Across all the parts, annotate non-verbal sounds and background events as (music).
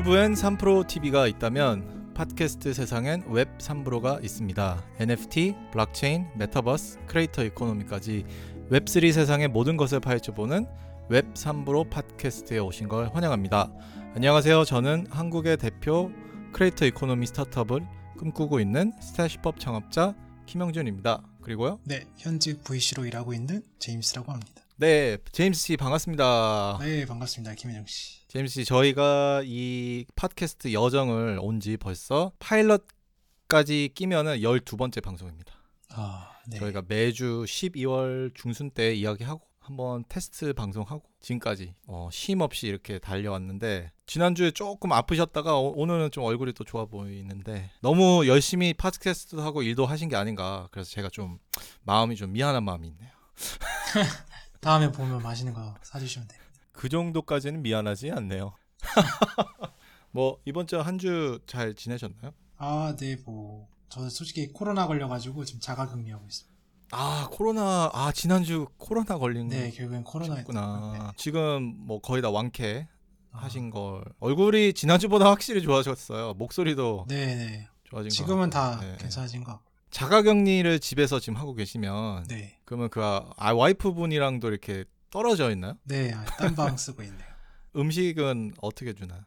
유튜브엔 3프로 TV가 있다면 팟캐스트 세상엔 웹 3프로가 있습니다. NFT, 블록체인, 메타버스, creator economy까지 웹3 세상의 모든 것을 파헤쳐보는 웹 3프로 팟캐스트에 오신 걸 환영합니다. 안녕하세요. 저는 한국의 대표 creator economy 스타트업을 꿈꾸고 있는 스타시법 창업자 김영준입니다. 그리고요. 네, 현직 VC로 일하고 있는 제임스라고 합니다. 네, 제임스 씨 반갑습니다. 네, 반갑습니다. 김현영 씨. 제임스 씨, 저희가 이 팟캐스트 여정을 온 지 벌써 파일럿까지 끼면은 12번째 방송입니다. 아, 네. 저희가 매주 12월 중순 때 이야기하고 한번 테스트 방송하고 지금까지 어, 쉼 없이 이렇게 달려왔는데 지난주에 조금 아프셨다가 오- 오늘은 좀 얼굴이 또 좋아 보이는데 너무 열심히 팟캐스트도 하고 일도 하신 게 아닌가 그래서 제가 좀 마음이 좀 미안한 마음이 있네요. (laughs) 다음에 보면 맛있는 거 사주시면 돼요. 그 정도까지는 미안하지 않네요. (laughs) 뭐 이번 주 한 주 잘 지내셨나요? 아, 네, 뭐 저는 솔직히 코로나 걸려가지고 지금 자가격리하고 있습니다. 아 코로나 아 지난주 코로나 걸린 네, 결국엔 코로나였구나. 거구나. 지금 뭐 거의 다 완쾌 하신 아. 걸 얼굴이 지난주보다 확실히 좋아졌어요. 목소리도 네, 네. 좋아진 거. 지금은 다 네. 괜찮아진 것 같고. 자가격리를 집에서 지금 하고 계시면 네, 그러면 그 아, 와이프 분이랑도 이렇게 떨어져 있나요? 네, 아, 딴방 쓰고 있네요. (laughs) 음식은 어떻게 주나요?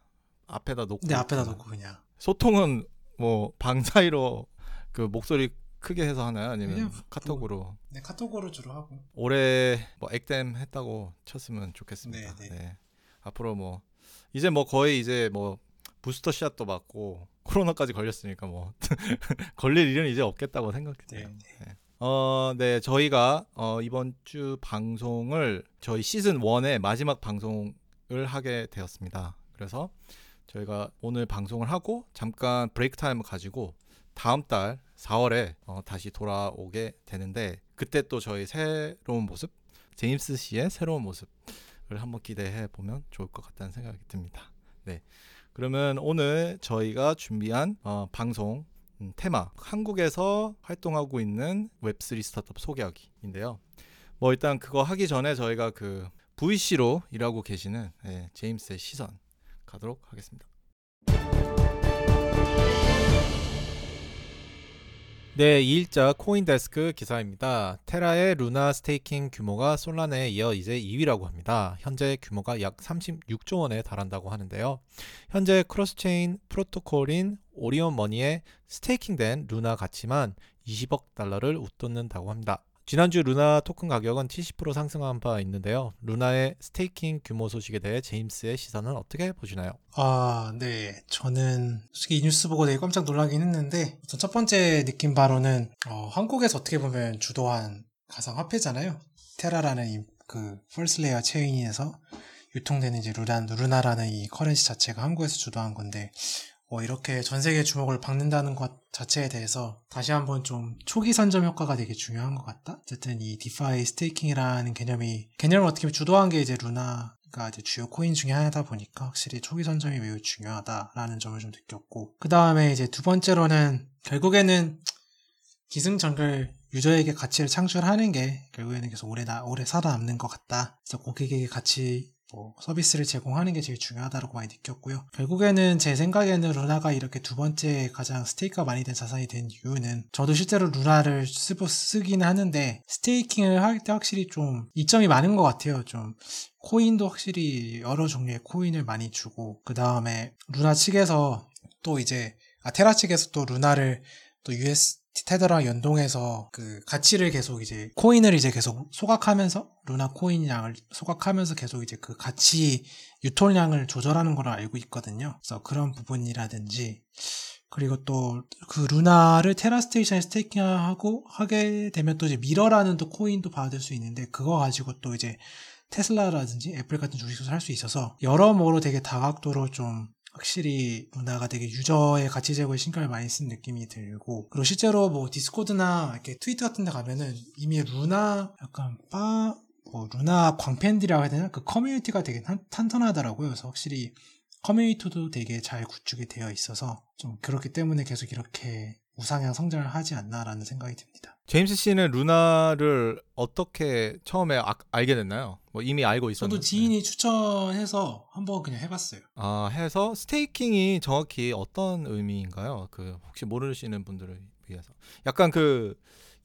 앞에다 놓고. 네, 앞에다? 놓고 그냥. 소통은 뭐 방 사이로 그 목소리 크게 해서 하나요? 아니면 카톡으로? 네, 카톡으로 주로 하고. 올해 뭐 액땜 했다고 쳤으면 좋겠습니다. 네, 네, 네. 앞으로 뭐 이제 뭐 거의 이제 뭐 부스터 샷도 맞고 코로나까지 걸렸으니까 뭐 (laughs) 걸릴 일은 이제 없겠다고 생각해요. 네, 네. 어, 네, 저희가 어, 이번 주 방송을 저희 시즌 1의 마지막 방송을 하게 되었습니다. 그래서 저희가 오늘 방송을 하고 잠깐 break time을 가지고 다음 달 4월에 어, 다시 돌아오게 되는데 그때 또 저희 새로운 모습, 제임스 씨의 새로운 모습을 한번 기대해 보면 좋을 것 같다는 생각이 듭니다. 네, 그러면 오늘 저희가 준비한 어, 방송 음, 테마 한국에서 활동하고 있는 웹3 스타트업 소개하기인데요. 뭐 일단 그거 하기 전에 저희가 그 VC로 일하고 계시는 예, 제임스의 시선 가도록 하겠습니다. 네, 이 일자 코인데스크 기사입니다. 테라의 루나 staking 규모가 솔라나에 이어 이제 2위라고 합니다. 현재 규모가 약 36조 원에 달한다고 하는데요. 현재 cross-chain protocol인 오리온 머니에 staking된 루나 가치만 20억 달러를 웃돈다고 합니다. 지난주 루나 토큰 가격은 70% 상승한 바 있는데요. 루나의 staking 규모 소식에 대해 제임스의 시선은 어떻게 보시나요? 아, 네. 저는 솔직히 이 뉴스 보고 되게 깜짝 놀라긴 했는데, 우선 첫 번째 느낌 바로는, 어, 한국에서 어떻게 보면 주도한 가상화폐잖아요. 테라라는 이, 그, first layer chain에서 유통되는 이제 루나, 루나라는 이 currency 자체가 한국에서 주도한 건데, 어, 이렇게 전 세계 주목을 받는다는 것 자체에 대해서 다시 한번 좀 초기 선점 효과가 되게 중요한 것 같다? 어쨌든 이 DeFi staking이라는 개념이, 개념을 어떻게 보면 주도한 게 이제 루나 가 이제 주요 코인 중에 하나다 보니까 확실히 초기 선점이 매우 중요하다라는 점을 좀 느꼈고, 그 다음에 이제 두 번째로는 결국에는 기승전결 유저에게 가치를 창출하는 게 결국에는 계속 오래 나, 오래 살아남는 것 같다. 그래서 고객에게 가치 뭐 서비스를 제공하는 게 제일 중요하다고 많이 느꼈고요. 결국에는 제 생각에는 루나가 이렇게 두 번째 가장 스테이크가 많이 된 자산이 된 이유는 저도 실제로 루나를 쓰고 쓰기는 하는데 스테이킹을 할 때 확실히 좀 이점이 많은 것 같아요. 좀 코인도 확실히 여러 종류의 코인을 많이 주고 그 다음에 루나 측에서 또 이제 아 테라 측에서 또 루나를 또 US 테더랑 연동해서 그 가치를 계속 이제 코인을 이제 계속 소각하면서 루나 코인 양을 소각하면서 계속 이제 그 가치 유통량을 조절하는 걸로 알고 있거든요. 그래서 그런 부분이라든지 그리고 또 그 루나를 테라 스테이션에 staking하고 하게 되면 또 이제 미러라는 또 코인도 받을 수 있는데 그거 가지고 또 이제 테슬라라든지 애플 같은 주식도 살 수 있어서 여러모로 되게 다각도로 좀 확실히 루나가 되게 유저의 가치 제고에 신경을 많이 쓴 느낌이 들고 그리고 실제로 뭐 디스코드나 이렇게 트위터 같은 데 가면은 이미 루나 약간 빠, 뭐 루나 광팬들이라고 해야 되나? 그 커뮤니티가 되게 탄, 탄탄하더라고요. 그래서 확실히 커뮤니티도 되게 잘 구축이 되어 있어서 좀 그렇기 때문에 계속 이렇게 우상향 성장을 하지 않나라는 생각이 듭니다. 제임스 씨는 루나를 어떻게 처음에 아- 알게 됐나요? 뭐 이미 알고 있었는데. 저도 지인이 추천해서 한번 그냥 해봤어요. 아 해서 스테이킹이 정확히 어떤 의미인가요? 그 혹시 모르시는 분들을 위해서 약간 그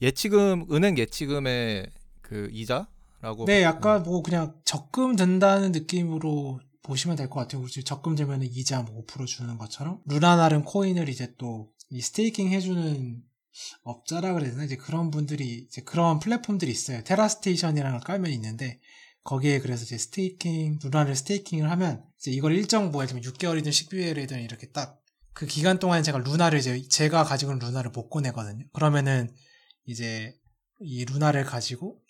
예치금 은행 예치금의 그 이자라고 네, 약간 뭐 그냥 적금 든다는 느낌으로 보시면 될 것 같아요. 적금 들면 이자 뭐5% 주는 것처럼 루나나른 코인을 이제 또 이 스테이킹 해주는 업자라 그래야 되나 이제 그런 분들이 이제 그런 플랫폼들이 있어요. 테라스테이션이라는 걸 깔면 있는데 거기에 그래서 이제 staking 루나를 staking을 하면 이제 이걸 일정 뭐 예를 들면 6개월이든 12개월이든 이렇게 딱 그 기간 동안 제가 루나를 이제 제가 가지고 있는 루나를 못 꺼내거든요. 그러면은 이제 이 루나를 가지고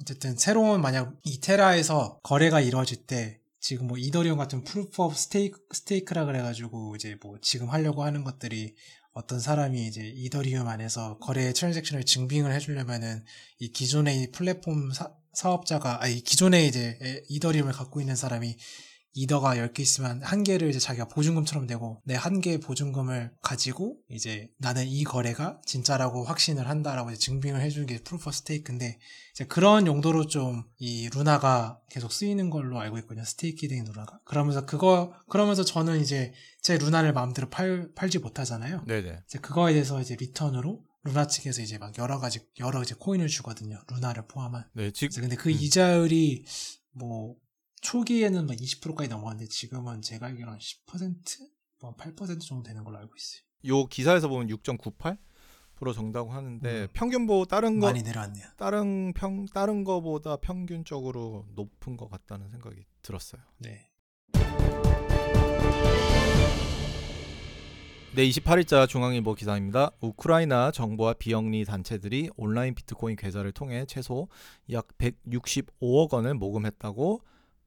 어쨌든 새로운 만약 이 테라에서 거래가 이루어질 때 지금 뭐 이더리움 같은 proof of stake stake라 그래가지고 이제 뭐 지금 하려고 하는 것들이 어떤 사람이 이제 이더리움 안에서 거래 transaction을 증빙을 해주려면은 이 기존의 이 플랫폼 사, 사업자가 아니 기존에 이제 에- 이더리움을 갖고 있는 사람이 이더가 10개 있으면 한 개를 이제 자기가 보증금처럼 내고 내 한 개의 보증금을 가지고 이제 나는 이 거래가 진짜라고 확신을 한다라고 이제 증빙을 해주는 게 of stake인데 이제 그런 용도로 좀 이 루나가 계속 쓰이는 걸로 알고 있거든요. staking 된 루나가. 그러면서 그거 그러면서 저는 이제 제 루나를 마음대로 팔 팔지 못하잖아요. 네네 이제 그거에 대해서 이제 return으로 루나 측에서 이제 막 여러 가지 여러 이제 코인을 주거든요. 루나를 포함한. 네 지금 그래서 근데 그 음. 이자율이 뭐 초기에는 막 20%까지 넘어갔는데 지금은 제가 알기로 한 10%? 뭐8% 정도 되는 걸로 알고 있어요. 요 기사에서 보면 6.98% 정다고 하는데 음. 평균 보 다른 거 많이 내려왔네요. 다른 평 다른 거보다 평균적으로 높은 것 같다는 생각이 들었어요. 네. 네, 28일자 중앙일보 기사입니다. 우크라이나 정부와 비영리 단체들이 온라인 비트코인 계좌를 통해 최소 약 165억 원을 모금했다고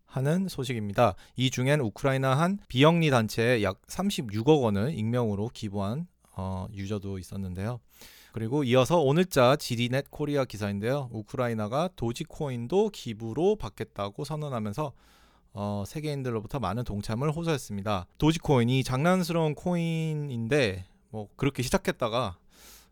하는 소식입니다. 이 중엔 우크라이나 한 비영리 단체에 약 36억 원을 익명으로 기부한 어, 유저도 있었는데요. 그리고 이어서 오늘자 지리넷 코리아 기사인데요. 우크라이나가 도지코인도 기부로 받겠다고 선언하면서 어, 세계인들로부터 많은 동참을 호소했습니다. 도지코인이 장난스러운 코인인데 뭐 그렇게 시작했다가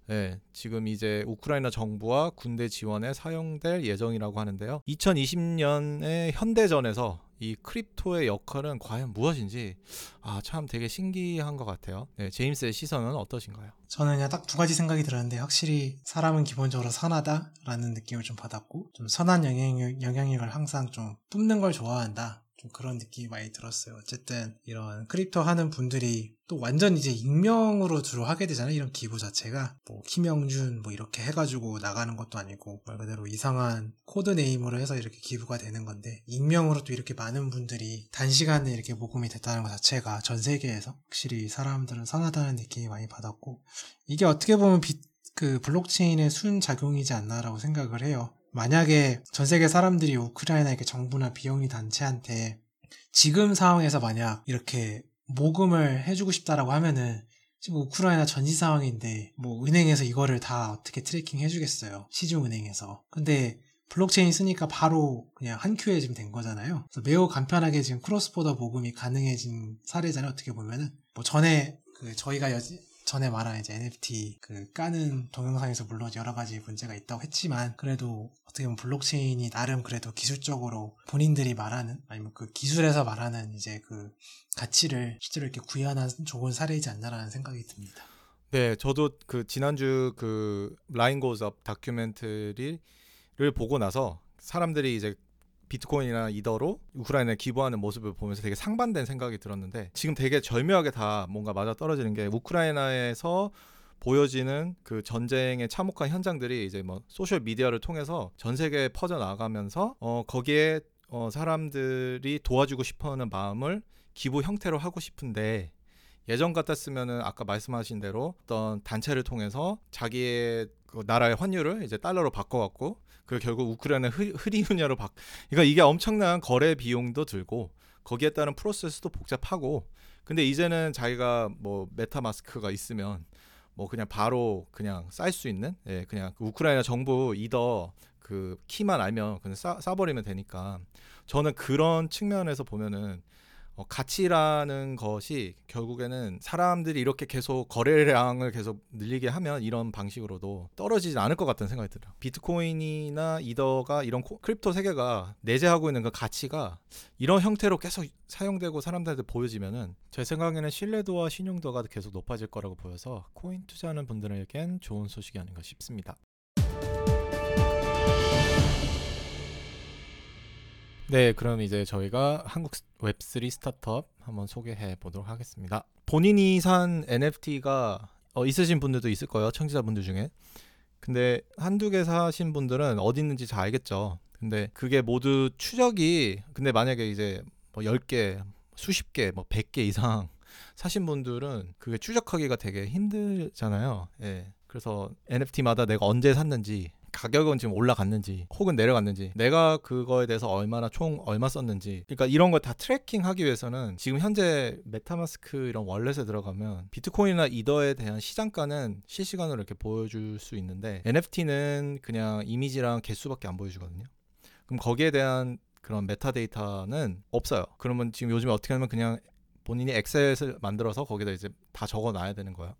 예, 지금 이제 우크라이나 정부와 군대 지원에 사용될 예정이라고 하는데요. 2020년에 현대전에서 이 crypto의 역할은 과연 무엇인지 아 참 되게 신기한 것 같아요. 네, 제임스의 시선은 어떠신가요? 저는 그냥 딱 두 가지 생각이 들었는데 확실히 사람은 기본적으로 선하다라는 느낌을 좀 받았고 좀 선한 영향력, 영향력을 항상 좀 뿜는 걸 좋아한다. 좀 그런 느낌이 많이 들었어요. 어쨌든 이런 crypto 하는 분들이 또 완전 이제 익명으로 주로 하게 되잖아요. 이런 기부 자체가 뭐 김영준 뭐 이렇게 해가지고 나가는 것도 아니고 말 그대로 이상한 code name으로 해서 이렇게 기부가 되는 건데 익명으로 또 이렇게 많은 분들이 단시간에 이렇게 모금이 됐다는 것 자체가 전 세계에서 확실히 사람들은 선하다는 느낌이 많이 받았고 이게 어떻게 보면 비, 그 블록체인의 순작용이지 않나라고 생각을 해요. 만약에 전 세계 사람들이 우크라이나 이렇게 정부나 비영리 단체한테 지금 상황에서 만약 이렇게 모금을 해주고 싶다라고 하면은 지금 우크라이나 전시 상황인데 뭐 은행에서 이거를 다 어떻게 tracking 해주겠어요? 시중은행에서. 근데 블록체인 쓰니까 바로 그냥 한 큐에 지금 된 거잖아요. 매우 간편하게 지금 cross-border 모금이 가능해진 사례잖아요 어떻게 보면은. 뭐 전에 그 저희가 여, 전에 말한 이제 NFT 그 까는 동영상에서 물론 여러 가지 문제가 있다고 했지만 그래도 어떻게 보면 블록체인이 나름 그래도 기술적으로 본인들이 말하는 아니면 그 기술에서 말하는 이제 그 가치를 실제로 이렇게 구현한 좋은 사례이지 않나라는 생각이 듭니다. 네, 저도 그 지난주 그 라인 고즈업 다큐멘터리를 보고 나서 사람들이 이제 비트코인이나 이더로 우크라이나에 기부하는 모습을 보면서 되게 상반된 생각이 들었는데 지금 되게 절묘하게 다 뭔가 맞아 떨어지는 게 우크라이나에서 보여지는 그 전쟁의 참혹한 현장들이 이제 뭐 소셜 미디어를 통해서 전 세계에 퍼져 나가면서 어 거기에 어 사람들이 도와주고 싶어하는 마음을 기부 형태로 하고 싶은데 예전 같았으면은 아까 말씀하신 대로 어떤 단체를 통해서 자기의 그 나라의 환율을 이제 달러로 바꿔갖고 그 결국 우크라이나 흐- 흐리우냐로 바. 그러니까 이게 엄청난 거래 비용도 들고 거기에 따른 프로세스도 복잡하고. 근데 이제는 자기가 뭐 메타마스크가 있으면 뭐 그냥 바로 그냥 쏠 수 있는 예 그냥 그 우크라이나 정부 이더 그 키만 알면 그냥 쏴, 쏴버리면 되니까 저는 그런 측면에서 보면은 어, 가치라는 것이 결국에는 사람들이 이렇게 계속 거래량을 계속 늘리게 하면 이런 방식으로도 떨어지지 않을 것 같다는 생각이 들어요. 비트코인이나 이더가 이런 코- crypto 세계가 내재하고 있는 그 가치가 이런 형태로 계속 사용되고 사람들한테 보여지면은 제 생각에는 신뢰도와 신용도가 계속 높아질 거라고 보여서 코인 투자하는 분들에겐 좋은 소식이 아닌가 싶습니다. 네, 그럼 이제 저희가 한국 웹3 스타트업 한번 소개해 보도록 하겠습니다. 본인이 산 NFT가 어, 있으신 분들도 있을 거예요. 청취자분들 중에. 근데 한두 개 사신 분들은 어디 있는지 잘 알겠죠. 근데 그게 모두 추적이 근데 만약에 이제 뭐 10개, 수십 개, 뭐 100개 이상 (laughs) 사신 분들은 그게 추적하기가 되게 힘들잖아요. 예. 그래서 NFT마다 내가 언제 샀는지 가격은 지금 올라갔는지 혹은 내려갔는지 내가 그거에 대해서 얼마나 총 얼마 썼는지 그러니까 이런 걸 다 tracking 하기 위해서는 지금 현재 메타마스크 이런 월렛에 들어가면 비트코인이나 이더에 대한 시장가는 실시간으로 이렇게 보여줄 수 있는데 NFT는 그냥 이미지랑 개수밖에 안 보여주거든요. 그럼 거기에 대한 그런 metadata는 없어요. 그러면 지금 요즘에 어떻게 하면 그냥 본인이 엑셀을 만들어서 거기다 이제 다 적어 놔야 되는 거야.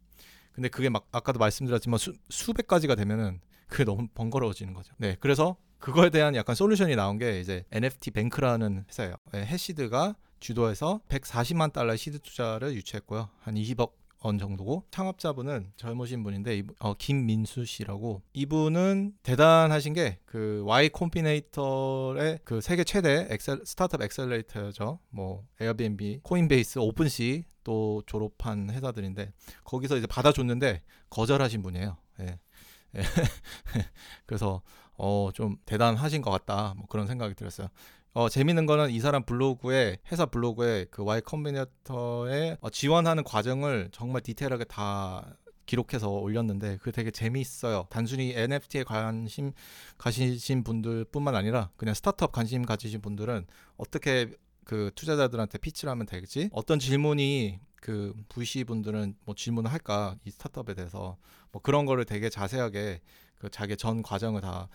근데 그게 막 아까도 말씀드렸지만 수, 수백 가지가 되면은 그게 너무 번거로워지는 거죠. 네, 그래서 그거에 대한 약간 솔루션이 나온 게 이제 NFT 뱅크라는 회사예요. 네, 해시드가 주도해서 140만 달러의 시드 투자를 유치했고요. 한 20억 원 정도고 창업자분은 젊으신 분인데 어, 김민수 씨라고 이분은 대단하신 게 그 Y 콤비네이터의 그 세계 최대 엑셀, 스타트업 accelerator죠. 뭐 에어비앤비, 코인베이스, 오픈시 또 졸업한 회사들인데 거기서 이제 받아줬는데 거절하신 분이에요. 예. 예. (laughs) 그래서 어 좀 대단하신 것 같다. 뭐 그런 생각이 들었어요. 어 재밌는 거는 이 사람 블로그에 회사 블로그에 그 Y 컴비네이터에 어, 지원하는 과정을 정말 디테일하게 다 기록해서 올렸는데 그게 되게 재미있어요. 단순히 NFT에 관심 가지신 분들뿐만 아니라 그냥 스타트업 관심 가지신 분들은 어떻게 그 투자자들한테 피치를 하면 되겠지? 어떤 질문이 그 VC 분들은 뭐 질문을 할까 이 스타트업에 대해서 뭐 그런 거를 되게 자세하게 그 자기 전 과정을 다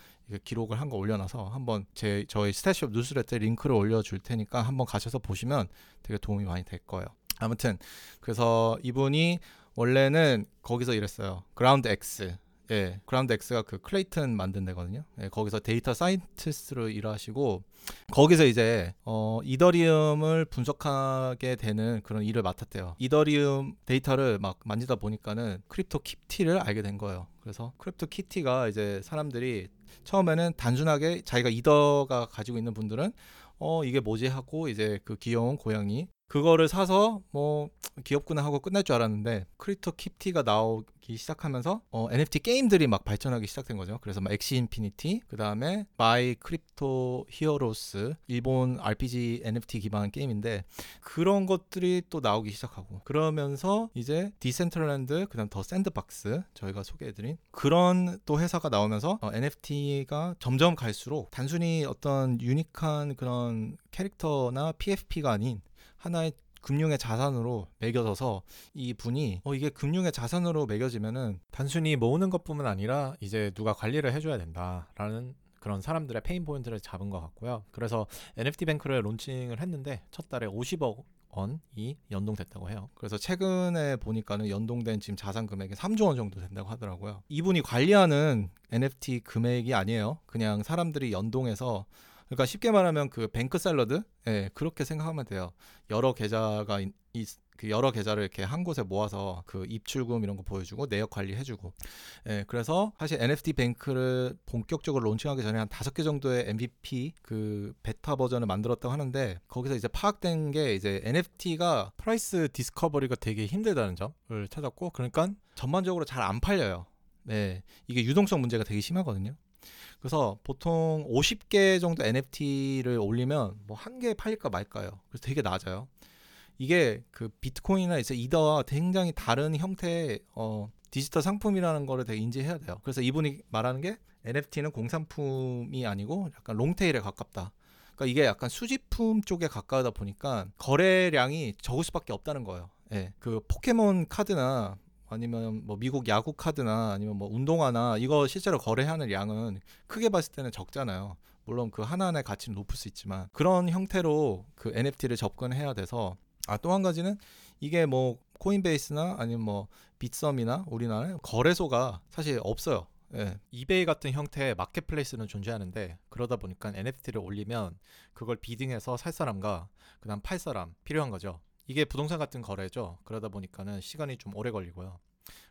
기록을 한 거 올려놔서 한번 제 저희 스태시업 뉴스레터 링크를 올려줄 테니까 한번 가셔서 보시면 되게 도움이 많이 될 거예요. 아무튼 그래서 이분이 원래는 거기서 일했어요. 그라운드 X. 예, 그라운드 X가 그 클레이튼 만든 데거든요. 예, 거기서 data scientist로 일하시고 거기서 이제 어 이더리움을 분석하게 되는 그런 일을 맡았대요. 이더리움 데이터를 막 만지다 보니까는 크립토 키티를 알게 된 거예요. 그래서 크립토 키티가 이제 사람들이 처음에는 단순하게 자기가 이더가 가지고 있는 분들은 어 이게 뭐지 하고 이제 그 귀여운 고양이 그거를 사서 뭐 귀엽구나 하고 끝날 줄 알았는데 크립토 키티가 나오기 시작하면서 어, NFT 게임들이 막 발전하기 시작된 거죠. 그래서 막 엑시 인피니티, 그 다음에 마이 크립토 히어로스, 일본 RPG NFT 기반 게임인데 그런 것들이 또 나오기 시작하고 그러면서 이제 디센트럴랜드, 그 다음 더 샌드박스 저희가 소개해드린 그런 또 회사가 나오면서 어, NFT가 점점 갈수록 단순히 어떤 unique한 그런 캐릭터나 PFP가 아닌 하나의 금융의 자산으로 매겨져서 이 분이 어 이게 금융의 자산으로 매겨지면은 단순히 모으는 것뿐만 아니라 이제 누가 관리를 해줘야 된다라는 그런 사람들의 pain point를 잡은 것 같고요. 그래서 NFT 뱅크를 론칭을 했는데 첫 달에 50억 원이 연동됐다고 해요. 그래서 최근에 보니까는 연동된 지금 자산 금액이 3조 원 정도 된다고 하더라고요. 이분이 관리하는 NFT 금액이 아니에요. 그냥 사람들이 연동해서 그러니까 쉽게 말하면 그 뱅크 샐러드, 예, 그렇게 생각하면 돼요. 여러 계좌가 이, 이- 그 여러 계좌를 이렇게 한 곳에 모아서 그 입출금 이런 거 보여주고 내역 관리 해주고, 예, 그래서 사실 NFT 뱅크를 본격적으로 론칭하기 전에 한 다섯 개 정도의 MVP 그 베타 버전을 만들었다고 하는데 거기서 이제 파악된 게 이제 NFT가 price discovery가 되게 힘들다는 점을 찾았고, 그러니까 전반적으로 잘 안 팔려요. 네, 이게 유동성 문제가 되게 심하거든요. 그래서 보통 50개 정도 NFT를 올리면 뭐 한 개 팔릴까 말까요. 그래서 되게 낮아요. 이게 그 비트코인이나 이제 이더와 굉장히 다른 형태의 어, 디지털 상품이라는 거를 되게 인지해야 돼요. 그래서 이분이 말하는 게 NFT는 공산품이 아니고 약간 롱테일에 가깝다. 그러니까 이게 약간 수집품 쪽에 가까우다 보니까 거래량이 적을 수밖에 없다는 거예요. 예. 그 포켓몬 카드나 아니면 뭐 미국 야구 카드나 아니면 뭐 운동화나 이거 실제로 거래하는 양은 크게 봤을 때는 적잖아요. 물론 그 하나하나의 가치는 높을 수 있지만 그런 형태로 그 NFT를 접근해야 돼서 아 또 한 가지는 이게 뭐 코인베이스나 아니면 뭐 빗썸이나 우리나라에 거래소가 사실 없어요. 예. 이베이 같은 형태의 마켓플레이스는 존재하는데 그러다 보니까 NFT를 올리면 그걸 비딩해서 살 사람과 그다음 팔 사람 필요한 거죠. 이게 부동산 같은 거래죠. 그러다 보니까는 시간이 좀 오래 걸리고요.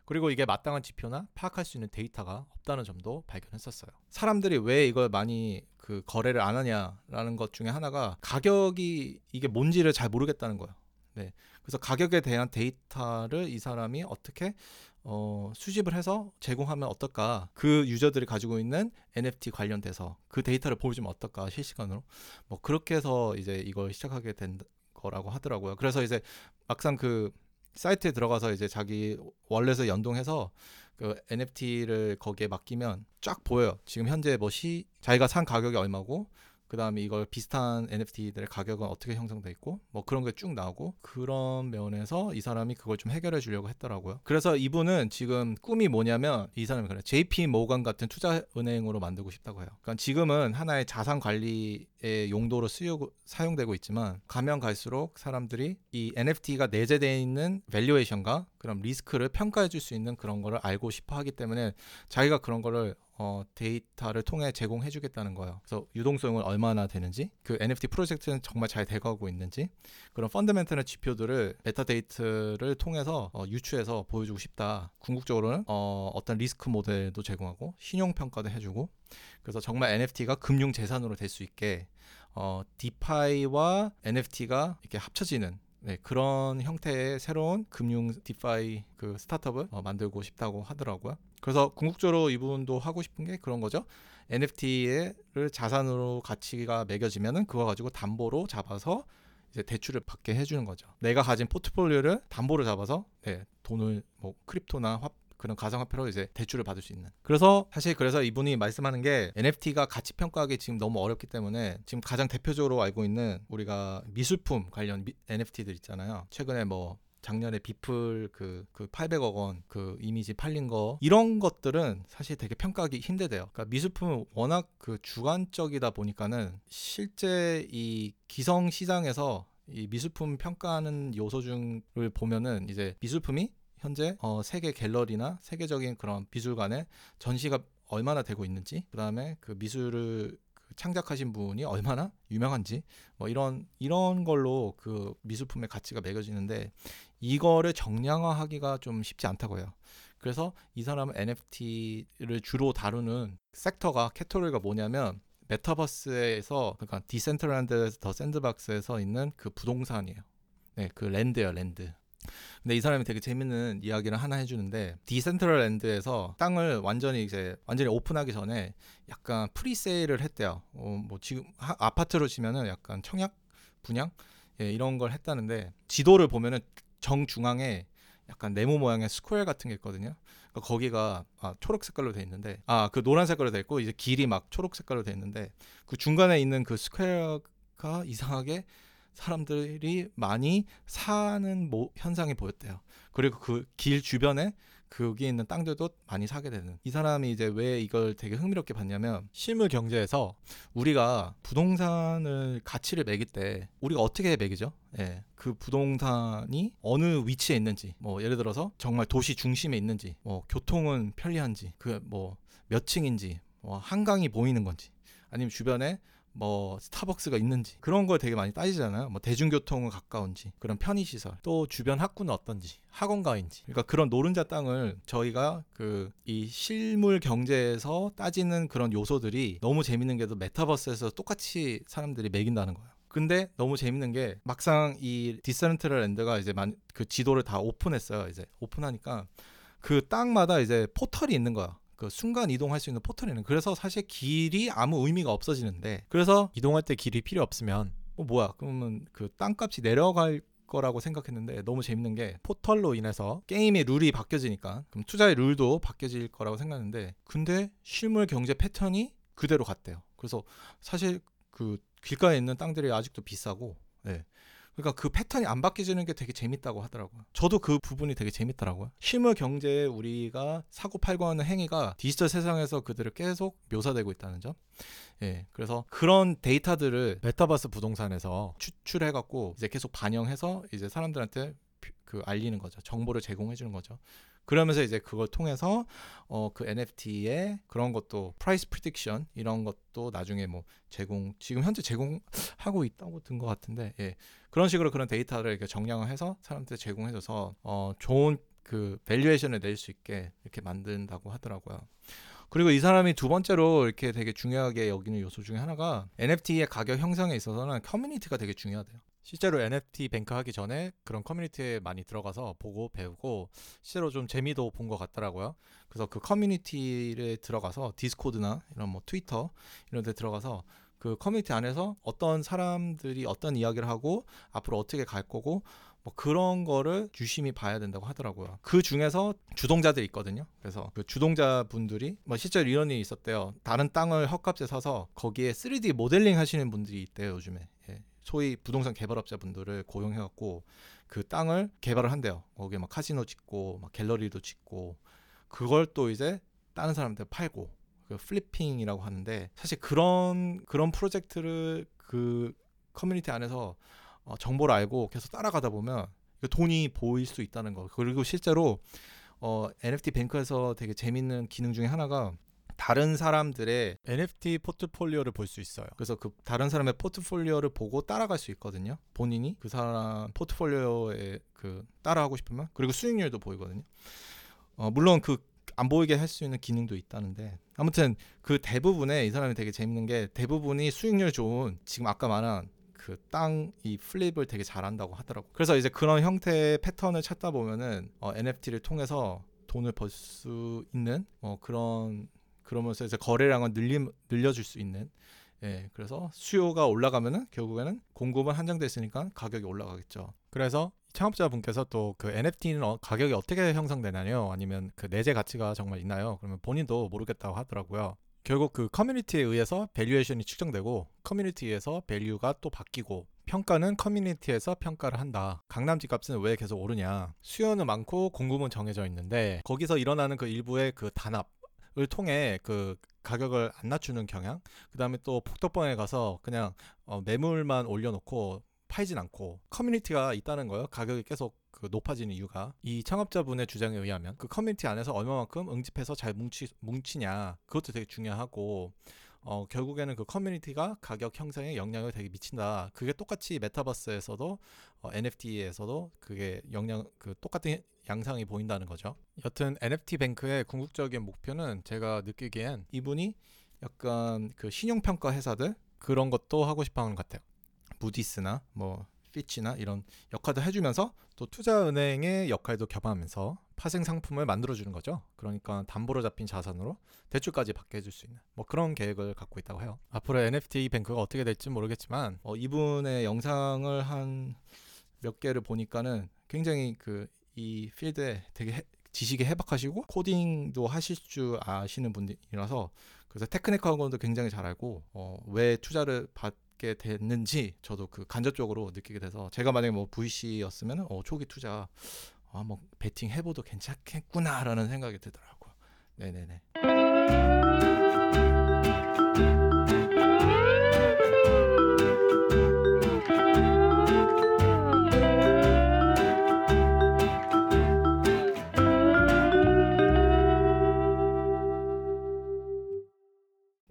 그리고 이게 마땅한 지표나 파악할 수 있는 데이터가 없다는 점도 발견했었어요. 사람들이 왜 이걸 많이 그 거래를 안 하냐라는 것 중에 하나가 가격이 이게 뭔지를 잘 모르겠다는 거예요. 네. 그래서 가격에 대한 데이터를 이 사람이 어떻게 어, 수집을 해서 제공하면 어떨까? 그 유저들이 가지고 있는 NFT 관련돼서 그 데이터를 보여주면 어떨까? 실시간으로. 뭐 그렇게 해서 이제 이걸 시작하게 된 거라고 하더라고요. 그래서 이제 막상 그 사이트에 들어가서 이제 자기 월렛에 연동해서 그 NFT를 거기에 맡기면 쫙 보여요. 지금 현재 뭐 시 자기가 산 가격이 얼마고 그 다음에 이걸 비슷한 NFT들의 가격은 어떻게 형성돼 있고 뭐 그런 게 쭉 나오고 그런 면에서 이 사람이 그걸 좀 해결해 주려고 했더라고요. 그래서 이분은 지금 꿈이 뭐냐면 이 사람이 그래 JP 모간 같은 투자 은행으로 만들고 싶다고 해요. 그러니까 지금은 하나의 자산 관리의 용도로 쓰여 사용되고 있지만 가면 갈수록 사람들이 이 NFT가 내재되어 있는 valuation과 그런 리스크를 평가해 줄 수 있는 그런 거를 알고 싶어 하기 때문에 자기가 그런 거를 어, 데이터를 통해 제공해 주겠다는 거예요. 그래서 유동성은 얼마나 되는지, 그 NFT 프로젝트는 정말 잘 돼가고 있는지, 그런 fundamental한 지표들을 메타데이터를 통해서 어, 유추해서 보여주고 싶다. 궁극적으로는 어, 어떤 리스크 모델도 제공하고 신용 평가도 해주고, 그래서 정말 NFT가 금융 재산으로 될 수 있게 어, 디파이와 NFT가 이렇게 합쳐지는 네, 그런 형태의 새로운 금융 디파이 그 스타트업을 어, 만들고 싶다고 하더라고요. 그래서 궁극적으로 이분도 하고 싶은 게 그런 거죠. NFT를 자산으로 가치가 매겨지면은 그거 가지고 담보로 잡아서 이제 대출을 받게 해주는 거죠. 내가 가진 포트폴리오를 담보로 잡아서 네, 돈을 뭐 크립토나 화, 그런 가상화폐로 이제 대출을 받을 수 있는. 그래서 사실 그래서 이분이 말씀하는 게 NFT가 가치 평가하기 지금 너무 어렵기 때문에 지금 가장 대표적으로 알고 있는 우리가 미술품 관련 미, NFT들 있잖아요. 최근에 뭐 작년에 비플 그, 그 800억 원 그 이미지 팔린 거 이런 것들은 사실 되게 평가하기 힘들대요. 그러니까 미술품은 워낙 그 주관적이다 보니까는 실제 이 기성 시장에서 이 미술품 평가하는 요소 중을 보면은 이제 미술품이 현재 어, 세계 갤러리나 세계적인 그런 미술관에 전시가 얼마나 되고 있는지 그다음에 그 미술을 그 창작하신 분이 얼마나 유명한지 뭐 이런 이런 걸로 그 미술품의 가치가 매겨지는데 이거를 정량화하기가 좀 쉽지 않다고 해요. 그래서 이 사람은 NFT를 주로 다루는 sector가 카테고리가 뭐냐면 메타버스에서 그러니까 디센트럴랜드 더 샌드박스에서 있는 그 부동산이에요. 네, 그 land예요, land. 근데 이 사람이 되게 재밌는 이야기를 하나 해주는데 디센트럴랜드에서 땅을 완전히 이제 완전히 오픈하기 전에 약간 presale을 했대요. 어, 뭐 지금 하, 아파트로 치면은 약간 청약 분양 예, 이런 걸 했다는데 지도를 보면은 정 중앙에 약간 네모 모양의 square 같은 게 있거든요. 그러니까 거기가 아, 초록 색깔로 돼 있는데 아 그 노란 색깔로 돼 있고 이제 길이 막 초록 색깔로 돼 있는데 그 중간에 있는 그 스퀘어가 이상하게 사람들이 많이 사는 모, 현상이 보였대요. 그리고 그 길 주변에 거기에 있는 땅들도 많이 사게 되는. 이 사람이 이제 왜 이걸 되게 흥미롭게 봤냐면 실물 경제에서 우리가 부동산을 가치를 매길 때 우리가 어떻게 매기죠? 예. 그 부동산이 어느 위치에 있는지, 뭐 예를 들어서 정말 도시 중심에 있는지, 뭐 교통은 편리한지, 그 뭐 몇 층인지, 뭐 한강이 보이는 건지, 아니면 주변에 뭐 스타벅스가 있는지 그런 걸 되게 많이 따지잖아요. 뭐 대중교통은 가까운지 그런 편의시설 또 주변 학구는 어떤지 학원가인지 그러니까 그런 노른자 땅을 저희가 그 이 실물 경제에서 따지는 그런 요소들이 너무 재밌는 게도 메타버스에서 똑같이 사람들이 매긴다는 거예요. 근데 너무 재밌는 게 막상 이 디센트럴 랜드가 이제 만, 그 지도를 다 오픈했어요. 이제 오픈하니까 그 땅마다 이제 포털이 있는 거야. 그 순간 이동할 수 있는 포털에는 그래서 사실 길이 아무 의미가 없어지는데 그래서 이동할 때 길이 필요 없으면 어, 뭐야 그러면 그 땅값이 내려갈 거라고 생각했는데 너무 재밌는 게 포털로 인해서 게임의 룰이 바뀌어지니까 그럼 투자의 룰도 바뀌어질 거라고 생각했는데 근데 실물 경제 패턴이 그대로 갔대요. 그래서 사실 그 길가에 있는 땅들이 아직도 비싸고 네. 그러니까 그 패턴이 안 바뀌지는 게 되게 재밌다고 하더라고요. 저도 그 부분이 되게 재밌더라고요. 실물 경제에 우리가 사고 팔고 하는 행위가 디지털 세상에서 그들을 계속 묘사되고 있다는 점. 예. 그래서 그런 데이터들을 메타버스 부동산에서 추출해 갖고 이제 계속 반영해서 이제 사람들한테 그 알리는 거죠. 정보를 제공해 주는 거죠. 그러면서 이제 그걸 통해서 어 그 NFT의 그런 것도 price prediction 이런 것도 나중에 뭐 제공 지금 현재 제공하고 있다고 든 것 같은데 예. 그런 식으로 그런 데이터를 이렇게 정량화해서 사람한테 제공해 줘서 어 좋은 그 valuation을 낼 수 있게 이렇게 만든다고 하더라고요. 그리고 이 사람이 두 번째로 이렇게 되게 중요하게 여기는 요소 중에 하나가 NFT의 가격 형성에 있어서는 커뮤니티가 되게 중요하대요. 실제로 NFT 뱅크 하기 전에 그런 커뮤니티에 많이 들어가서 보고 배우고 실제로 좀 재미도 본 것 같더라고요. 그래서 그 커뮤니티에 들어가서 디스코드나 이런 뭐 트위터 이런 데 들어가서 그 커뮤니티 안에서 어떤 사람들이 어떤 이야기를 하고 앞으로 어떻게 갈 거고 뭐 그런 거를 유심히 봐야 된다고 하더라고요. 그 중에서 주동자들이 있거든요. 그래서 그 주동자분들이 뭐 실제로 이런 일이 있었대요. 다른 땅을 헐값에 사서 거기에 3D 모델링 하시는 분들이 있대요, 요즘에. 예. 소위 부동산 개발업자분들을 고용해갖고 그 땅을 개발을 한대요. 거기에 막 카지노 짓고 막 갤러리도 짓고 그걸 또 이제 다른 사람한테 팔고 그 flipping이라고 하는데 사실 그런 그런 프로젝트를 그 커뮤니티 안에서 어, 정보를 알고 계속 따라가다 보면 그 돈이 보일 수 있다는 거. 그리고 실제로 어, NFT 뱅크에서 되게 재밌는 기능 중에 하나가 다른 사람들의 NFT 포트폴리오를 볼 수 있어요. 그래서 그 다른 사람의 포트폴리오를 보고 따라갈 수 있거든요. 본인이 그 사람 포트폴리오에 그 따라하고 싶으면 그리고 수익률도 보이거든요. 어, 물론 그 안 보이게 할 수 있는 기능도 있다는데 아무튼 그 대부분의 이 사람이 되게 재밌는 게 대부분이 수익률 좋은 지금 아까 말한 그 땅 이 플립을 되게 잘한다고 하더라고. 그래서 이제 그런 형태의 패턴을 찾다 보면은 어, NFT를 통해서 돈을 벌 수 있는 어, 그런 그러면서 이제 거래량을 늘림 늘려줄 수 있는 예 그래서 수요가 올라가면은 결국에는 공급은 한정됐으니까 가격이 올라가겠죠. 그래서 창업자분께서 또 그 NFT는 어, 가격이 어떻게 형성되나요? 아니면 그 내재 가치가 정말 있나요? 그러면 본인도 모르겠다고 하더라고요. 결국 그 커뮤니티에 의해서 valuation이 측정되고 커뮤니티에서 value가 또 바뀌고 평가는 커뮤니티에서 평가를 한다. 강남 집값은 왜 계속 오르냐? 수요는 많고 공급은 정해져 있는데 거기서 일어나는 그 일부의 그 단합 을 통해 그 가격을 안 낮추는 경향 그다음에 또 복덕방에 가서 그냥 어, 매물만 올려놓고 팔진 않고 커뮤니티가 있다는 거예요. 가격이 계속 그 높아지는 이유가. 이 창업자분의 주장에 의하면 그 커뮤니티 안에서 얼마만큼 응집해서 잘 뭉치, 뭉치냐 그것도 되게 중요하고 어, 결국에는 그 커뮤니티가 가격 형성에 영향을 되게 미친다. 그게 똑같이 메타버스에서도 어, NFT에서도 그게 영향 그 똑같은 양상이 보인다는 거죠. 여튼 NFT 뱅크의 궁극적인 목표는 제가 느끼기엔 이분이 약간 그 신용 평가 회사들 그런 것도 하고 싶어 하는 것 같아요. 무디스나 뭐 피치나 이런 역할도 해주면서 또 투자은행의 역할도 겸하면서 파생 상품을 만들어주는 거죠. 그러니까 담보로 잡힌 자산으로 대출까지 받게 해줄 수 있는 뭐 그런 계획을 갖고 있다고 해요. 앞으로 NFT 뱅크가 어떻게 될지 모르겠지만 어, 이분의 영상을 한 몇 개를 보니까는 굉장히 그 이 필드에 되게 해, 지식이 해박하시고 코딩도 하실 줄 아시는 분이라서 그래서 테크니컬하고도 굉장히 잘 알고 어, 왜 투자를 받 게 됐는지 저도 그 간접적으로 느끼게 돼서 제가 만약에 뭐 VC였으면 어, 초기 투자 아 뭐 베팅 해봐도 괜찮겠구나라는 생각이 들더라고요. 네네네.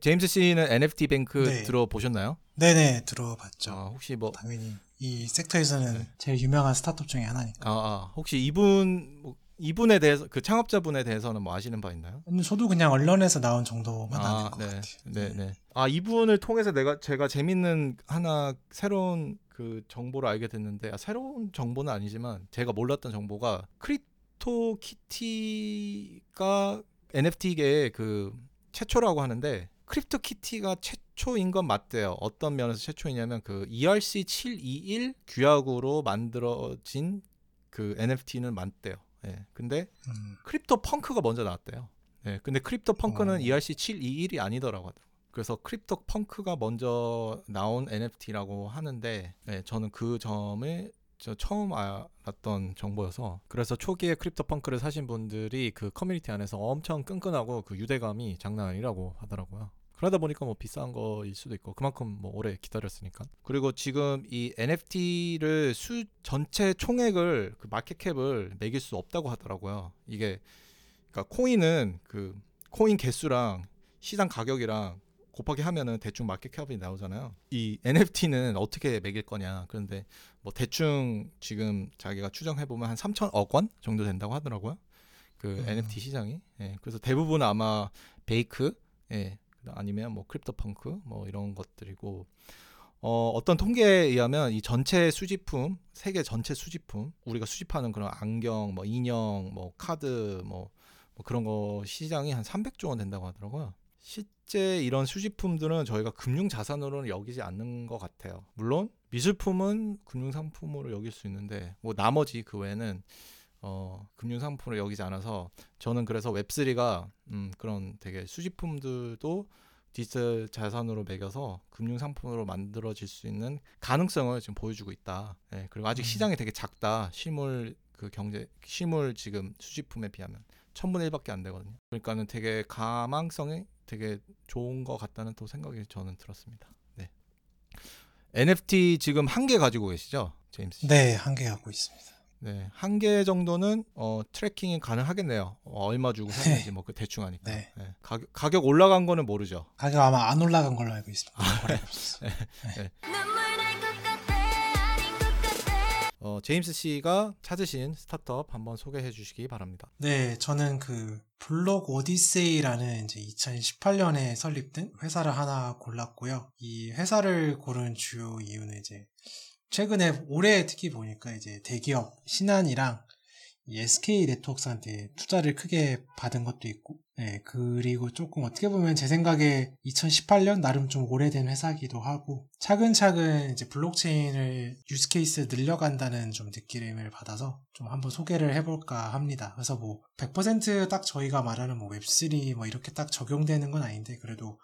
제임스 씨는 NFT 뱅크 네. 들어보셨나요? 네네 들어봤죠. 아, 혹시 뭐 당연히 이 sector에서는 네. 제일 유명한 스타트업 중에 하나니까. 아, 아, 혹시 이분 뭐, 이분에 대해서 그 창업자분에 대해서는 뭐 아시는 바 있나요? 근데 저도 그냥 언론에서 나온 정도만 아는 것 네, 같아요. 네, 네. 아 이분을 통해서 내가 제가 재밌는 하나 새로운 그 정보를 알게 됐는데 아, 새로운 정보는 아니지만 제가 몰랐던 정보가 크립토 키티가 NFT계의 그 최초라고 하는데 크립토 키티가 최초인 건 맞대요. 어떤 면에서 최초이냐면 그 ERC 721 규약으로 만들어진 그 NFT는 맞대요. 예. 근데 음, 크립토 펑크가 먼저 나왔대요. 네, 근데 크립토 펑크는 어. ERC 721이 아니더라고 하더라고. 그래서 크립토 펑크가 먼저 나온 NFT라고 하는데 네, 저는 그 점에 저 처음 알았던 정보여서 그래서 초기에 크립토 펑크를 사신 분들이 그 커뮤니티 안에서 엄청 끈끈하고 그 유대감이 장난 아니라고 하더라고요. 그러다 보니까 뭐 비싼 거일 수도 있고 그만큼 뭐 오래 기다렸으니까. 그리고 지금 이 NFT를 수 전체 총액을 그 마켓캡을 매길 수 없다고 하더라고요. 이게 그러니까 코인은 그 코인 개수랑 시장 가격이랑 곱하기 하면은 대충 마켓캡이 나오잖아요. 이 NFT는 어떻게 매길 거냐. 그런데 뭐 대충 지금 자기가 추정해 보면 한 3천억 원 정도 된다고 하더라고요. 그 음. NFT 시장이. 예. 그래서 대부분 아마 BAYC, 예. 아니면 뭐 크립토 펑크 뭐 이런 것들이고 어, 어떤 통계에 의하면 이 전체 수집품, 세계 전체 수집품, 우리가 수집하는 그런 안경, 뭐 인형, 뭐 카드, 뭐, 뭐 그런 거 시장이 한 300조 원 된다고 하더라고요. 실제 이런 수집품들은 저희가 금융 자산으로는 여기지 않는 것 같아요. 물론 미술품은 금융 상품으로 여길 수 있는데 뭐 나머지 그 외에는 어, 금융 상품으로 여기지 않아서 저는 그래서 웹3가 음, 그런 되게 수집품들도 디지털 자산으로 매겨서 금융 상품으로 만들어질 수 있는 가능성을 지금 보여주고 있다. 예, 그리고 아직 음. 시장이 되게 작다. 실물 그 경제 실물 지금 수집품에 비하면 천분의 일밖에 안 되거든요. 그러니까는 되게 가망성이 되게 좋은 것 같다는 또 생각이 저는 들었습니다. 네. NFT 지금 한 개 가지고 계시죠, 제임스 씨? 네, 한 개 갖고 있습니다. 네, 한 개 정도는 어, 트래킹이 가능하겠네요. 어, 얼마 주고 (laughs) 샀는지 뭐 그 대충 하니까. 네. 네, 가격, 가격 올라간 거는 모르죠. 가격 아마 안 올라간 걸로 알고 있습니다. 같아 아닌 것 같아 어, 제임스 씨가 찾으신 스타트업 한번 소개해 주시기 바랍니다. 네, 저는 그 블록 오디세이라는 이제 2018년에 설립된 회사를 하나 골랐고요. 이 회사를 고른 주요 이유는 이제 최근에 올해 특히 보니까 이제 대기업 신한이랑 이 SK 네트워크스한테 투자를 크게 받은 것도 있고, 네, 그리고 조금 어떻게 보면 제 생각에 2018년 나름 좀 오래된 회사기도 하고, 차근차근 이제 블록체인을 유스 케이스 늘려간다는 좀 느낌을 받아서 좀 한번 소개를 해볼까 합니다. 그래서 뭐, 100%딱 저희가 말하는 뭐 웹3 뭐 이렇게 딱 적용되는 건 아닌데, 그래도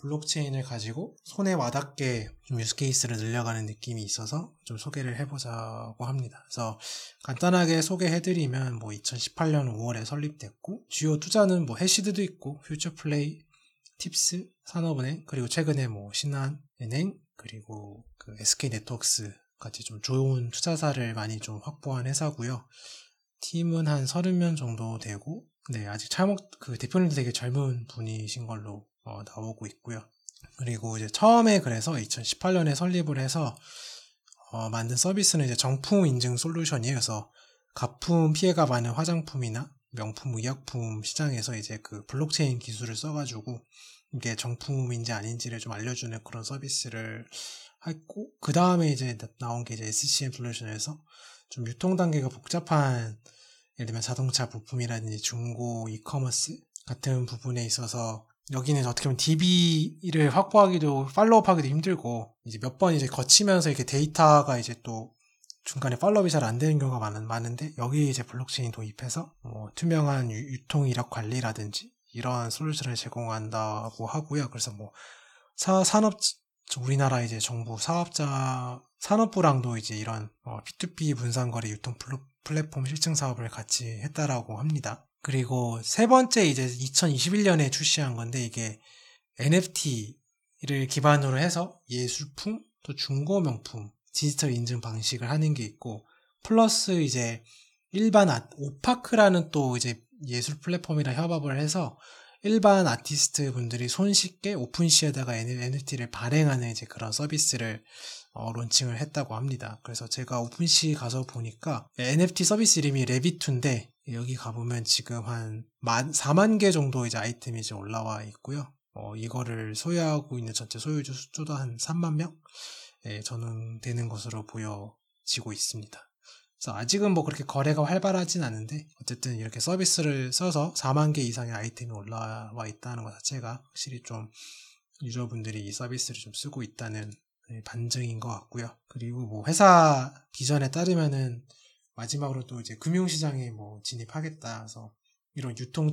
블록체인을 가지고 손에 와닿게 좀 유스 케이스를 늘려가는 느낌이 있어서 좀 소개를 해보자고 합니다. 그래서 간단하게 소개해드리면 뭐 2018년 5월에 설립됐고 주요 투자는 뭐 해시드도 있고 퓨처플레이, 팁스, 산업은행 그리고 최근에 뭐 신한은행 그리고 그 SK 네트워크스 같이 좀 좋은 투자사를 많이 좀 확보한 회사고요. 팀은 한 30명 정도 되고 네 아직 참목 그 대표님도 되게 젊은 분이신 걸로 어, 나오고 있고요. 그리고 이제 처음에 그래서 2018년에 설립을 해서 어, 만든 서비스는 이제 정품 인증 솔루션이에요. 그래서 가품 피해가 많은 화장품이나 명품 의약품 시장에서 이제 그 블록체인 기술을 써가지고 이게 정품인지 아닌지를 좀 알려주는 그런 서비스를 했고 그 다음에 이제 나- 나온 게 이제 SCM 솔루션에서 좀 유통 단계가 복잡한 예를 들면 자동차 부품이라든지 중고 이커머스 같은 부분에 있어서 여기는 어떻게 보면 DB를 확보하기도 follow하기도 힘들고 이제 몇 번 이제 거치면서 이렇게 데이터가 이제 또 중간에 follow up이 잘 안 되는 경우가 많은, 많은데 여기 이제 블록체인 도입해서 뭐 투명한 유, 유통 이력 관리라든지 이러한 솔루션을 제공한다고 하고요. 그래서 뭐 사, 산업 우리나라 이제 정부 사업자 산업부랑도 이제 이런 어, P2P 분산거래 유통 플랫폼 실증 사업을 같이 했다라고 합니다. 그리고 세 번째 이제 2021년에 출시한 건데 이게 NFT를 기반으로 해서 예술품 또 중고 명품 디지털 인증 방식을 하는 게 있고 플러스 이제 일반 아, 오파크라는 또 이제 예술 플랫폼이랑 협업을 해서 일반 아티스트 분들이 손쉽게 오픈시에다가 NFT를 발행하는 이제 그런 서비스를 어, 론칭을 했다고 합니다. 그래서 제가 오픈시 가서 보니까 NFT 서비스 이름이 레비투인데 여기 가보면 지금 한 만, 4만 개 정도 이제 아이템이 이제 올라와 있고요. 어, 이거를 소유하고 있는 전체 소유주 수도 한 3만 명? 예, 저는 되는 것으로 보여지고 있습니다. 그래서 아직은 뭐 그렇게 거래가 활발하진 않은데 어쨌든 이렇게 서비스를 써서 4만 개 이상의 아이템이 올라와 있다는 것 자체가 확실히 좀 유저분들이 이 서비스를 좀 쓰고 있다는 네, 반증인 것 같고요. 그리고 뭐 회사 비전에 따르면은 마지막으로 또 이제 금융시장에 뭐 진입하겠다. 그래서 이런 유통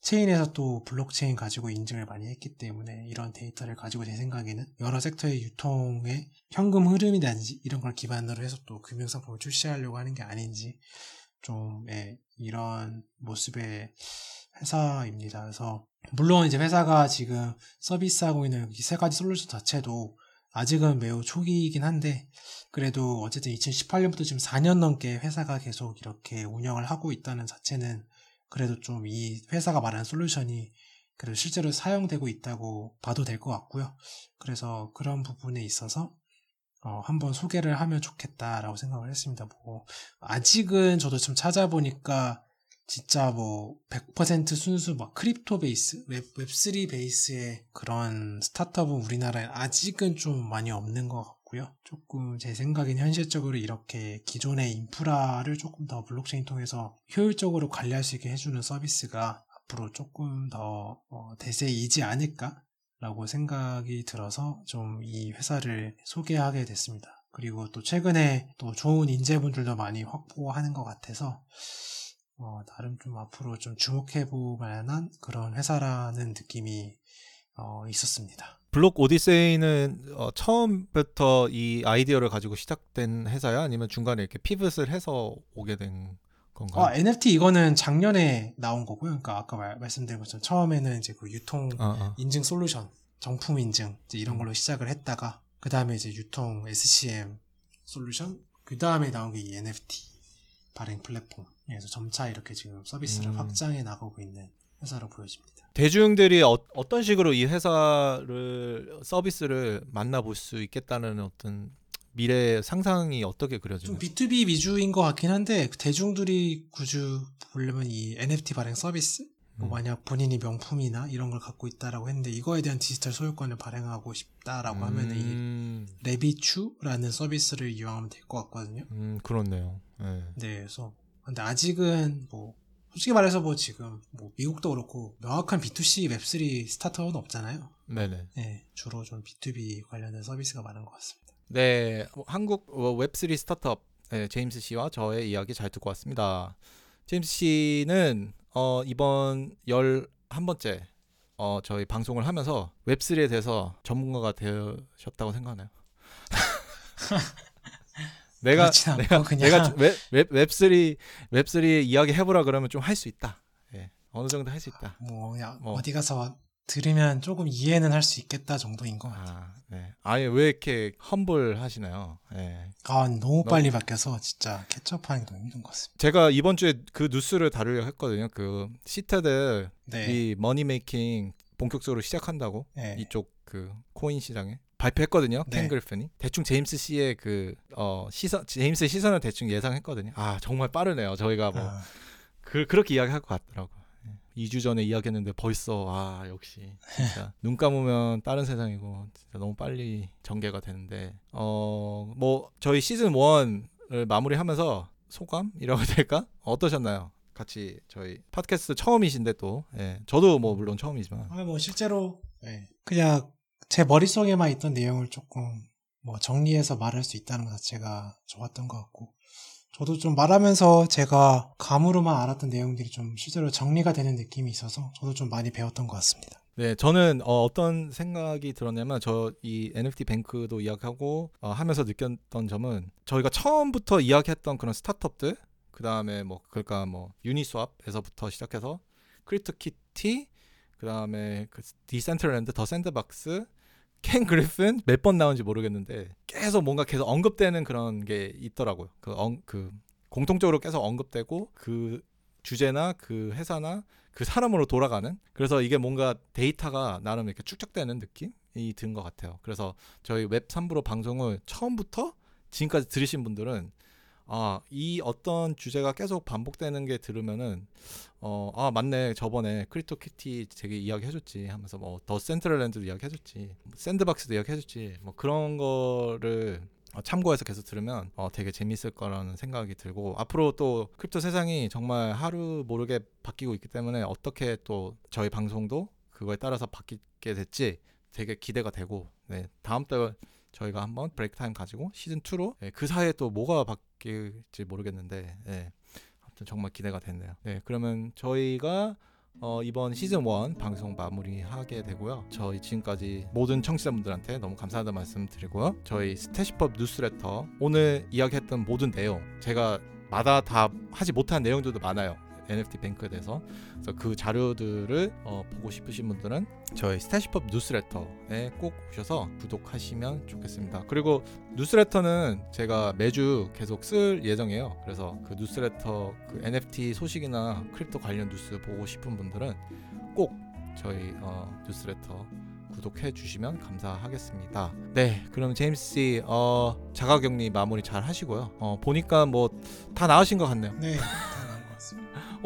체인에서 또 블록체인 가지고 인증을 많이 했기 때문에 이런 데이터를 가지고 제 생각에는 여러 섹터의 유통의 현금 흐름이라든지 이런 걸 기반으로 해서 또 금융상품을 출시하려고 하는 게 아닌지 좀 예, 이런 모습의 회사입니다. 그래서 물론 이제 회사가 지금 서비스하고 있는 이 세 가지 솔루션 자체도 아직은 매우 초기이긴 한데 그래도 어쨌든 2018년부터 지금 4년 넘게 회사가 계속 이렇게 운영을 하고 있다는 자체는 그래도 좀 이 회사가 말하는 솔루션이 그래도 실제로 사용되고 있다고 봐도 될 것 같고요. 그래서 그런 부분에 있어서 어, 한번 소개를 하면 좋겠다라고 생각을 했습니다. 뭐 아직은 저도 좀 찾아보니까 진짜 뭐 100% 순수 막 crypto base, 웹, 웹3 base의 그런 스타트업은 우리나라에 아직은 좀 많이 없는 것 같고요. 조금 제 생각엔 현실적으로 이렇게 기존의 인프라를 조금 더 블록체인 통해서 효율적으로 관리할 수 있게 해주는 서비스가 앞으로 조금 더 어, 대세이지 않을까? 라고 생각이 들어서 좀 이 회사를 소개하게 됐습니다. 그리고 또 최근에 또 좋은 인재분들도 많이 확보하는 것 같아서 어, 나름 좀 앞으로 좀 주목해 볼 만한 그런 회사라는 느낌이 어, 있었습니다. 블록 오디세이는 어, 처음부터 이 아이디어를 가지고 시작된 회사야? 아니면 중간에 이렇게 피벗을 해서 오게 된 건가요? 아, NFT 이거는 작년에 나온 거고요. 그러니까 아까 말, 말씀드린 것처럼 처음에는 이제 그 유통 어, 어. 인증 솔루션, 정품 인증 이제 이런 걸로 시작을 했다가 그 다음에 이제 유통 SCM 솔루션, 그 다음에 나온 게 이 NFT 발행 플랫폼. 그래서 점차 이렇게 지금 서비스를 음. 확장해 나가고 있는 회사로 보여집니다. 대중들이 어, 떤 식으로 이 회사를 서비스를 만나볼 수 있겠다는 어떤 미래 상상이 어떻게 좀 그려지나요? B2B 위주인 것 같긴 한데 대중들이 굳이 보려면 이 NFT 발행 서비스 뭐 음. 만약 본인이 명품이나 이런 걸 갖고 있다라고 했는데 이거에 대한 디지털 소유권을 발행하고 싶다라고 하면은 이 음, 레비추라는 서비스를 이용하면 될 것 같거든요. 음, 그렇네요. 네. 네, 그래서 근데 아직은 뭐 솔직히 말해서 뭐 지금 뭐 미국도 그렇고 명확한 B2C 웹3 스타트업은 없잖아요. 네네. 네, 주로 좀 B2B 관련된 서비스가 많은 것 같습니다. 네, 뭐 한국 어, 웹3 스타트업 네, 제임스 씨와 저의 이야기 잘 듣고 왔습니다. 제임스 씨는 어, 이번 11번째 어, 저희 방송을 하면서 웹3에 대해서 전문가가 되셨다고 생각하나요? (laughs) 내가 내가 그냥 내가 주- 웹, 웹 웹3 웹3 이야기 해보라 그러면 좀 할 수 있다. 예, 어느 정도 할 수 있다. 뭐 그냥 뭐. 어디 가서 들으면 조금 이해는 할 수 있겠다 정도인 것 같아요. 아, 네. 아니 왜 이렇게 humble 하시나요? 예. 아 너무 빨리 바뀌어서 진짜 catch up하기 너무 힘든 것 같습니다. 제가 이번 주에 그 뉴스를 다루려고 했거든요. 그 Citadel이 네, money making 본격적으로 시작한다고 네. 이쪽 그 코인 시장에 발표했거든요. 네. 켄 그리핀이 대충 제임스 씨의 그 어, 시선 제임스 시선을 대충 예상했거든요. 아 정말 빠르네요. 저희가 뭐 아, 그, 그렇게 이야기할 것 같더라고. 요 2주 전에 이야기했는데 벌써 아 역시 진짜 (laughs) 눈 감으면 다른 세상이고 진짜 너무 빨리 전개가 되는데 어 뭐 저희 시즌 1을 마무리하면서 소감이라고 해야 될까 어떠셨나요? 같이 저희 팟캐스트 처음이신데 또 예, 저도 뭐 물론 처음이지만 아, 뭐 실제로 네. 그냥 제 머릿속에만 있던 내용을 조금 뭐 정리해서 말할 수 있다는 것 자체가 좋았던 것 같고 저도 좀 말하면서 제가 감으로만 알았던 내용들이 좀 실제로 정리가 되는 느낌이 있어서 저도 좀 많이 배웠던 것 같습니다. 네, 저는 어, 떤 생각이 들었냐면 저 이 NFT 뱅크도 이야기하고 어, 하면서 느꼈던 점은 저희가 처음부터 이야기했던 그런 스타트업들 그 다음에 뭐 그러니까 뭐 유니스왑에서부터 시작해서 CryptoKitty 그 다음에 그 Decentraland The Sandbox Ken Griffin 몇번 나온지 모르겠는데 계속 뭔가 계속 언급되는 그런 게 있더라고요. 그, 언, 그 공통적으로 계속 언급되고 그 주제나 그 회사나 그 사람으로 돌아가는 그래서 이게 뭔가 데이터가 나름 이렇게 축적되는 느낌이 든 것 같아요. 그래서 저희 웹 3프로 방송을 처음부터 지금까지 들으신 분들은 아, 이 어떤 주제가 계속 반복되는 게 들으면은 어, 아, 맞네. 저번에 CryptoKitty 되게 이야기 해줬지 하면서 뭐 Decentraland도 이야기 해줬지 Sandbox도 이야기 해줬지 뭐 그런 거를 어, 참고해서 계속 들으면 어, 되게 재밌을 거라는 생각이 들고 앞으로 또 crypto 세상이 정말 하루 모르게 바뀌고 있기 때문에 어떻게 또 저희 방송도 그거에 따라서 바뀌게 될지 되게 기대가 되고 네, 다음 달 저희가 한번 break time 가지고 시즌 2로 그 사이에 또 뭐가 바뀔지 모르겠는데 네, 아무튼 정말 기대가 됐네요. 네, 그러면 저희가 어, 이번 시즌 1 방송 마무리하게 되고요. 저희 지금까지 모든 청취자분들한테 너무 감사하다는 말씀 드리고요. 저희 스태시법 뉴스레터 오늘 이야기했던 모든 내용 제가 마다 다 하지 못한 내용들도 많아요. NFT Bank에 대해서 그래서 그 자료들을 어, 보고 싶으신 분들은 저희 스태시법 뉴스레터에 꼭 오셔서 구독하시면 좋겠습니다. 그리고 뉴스레터는 제가 매주 계속 쓸 예정이에요. 그래서 그 뉴스레터 그 NFT 소식이나 crypto 관련 뉴스 보고 싶은 분들은 꼭 저희 어, 뉴스레터 구독해 주시면 감사하겠습니다. 네, 그럼 제임스 씨 어, 자가격리 마무리 잘 하시고요. 어, 보니까 뭐 다 나으신 것 같네요. 네. (laughs)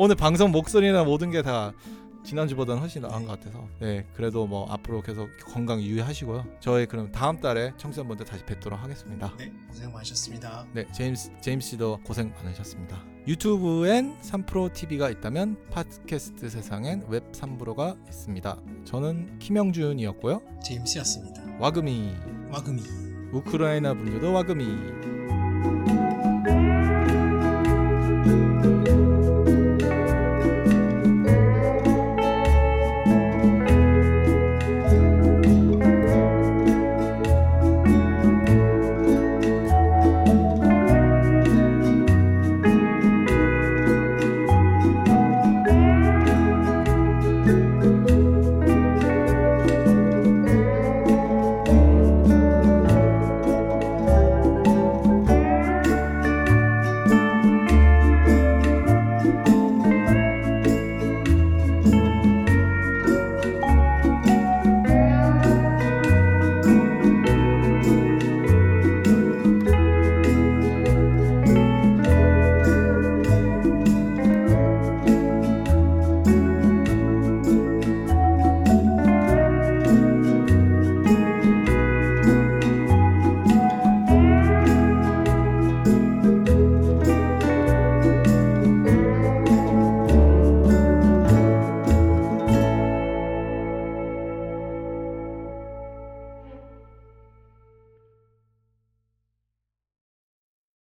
오늘 방송 목소리나 모든 게 다 지난주보다는 훨씬 나은 것 같아서. 네 그래도 뭐 앞으로 계속 건강 유의하시고요. 저희 그럼 다음 달에 청취자분들 다시 뵙도록 하겠습니다. 네, 고생 많으셨습니다. 네 제임스 제임스 씨도 고생 많으셨습니다. 유튜브엔 3프로 TV가 있다면 팟캐스트 세상엔 웹 3프로가 있습니다. 저는 김영준이었고요. 제임스였습니다. WAGMI WAGMI. 우크라이나 분들도 WAGMI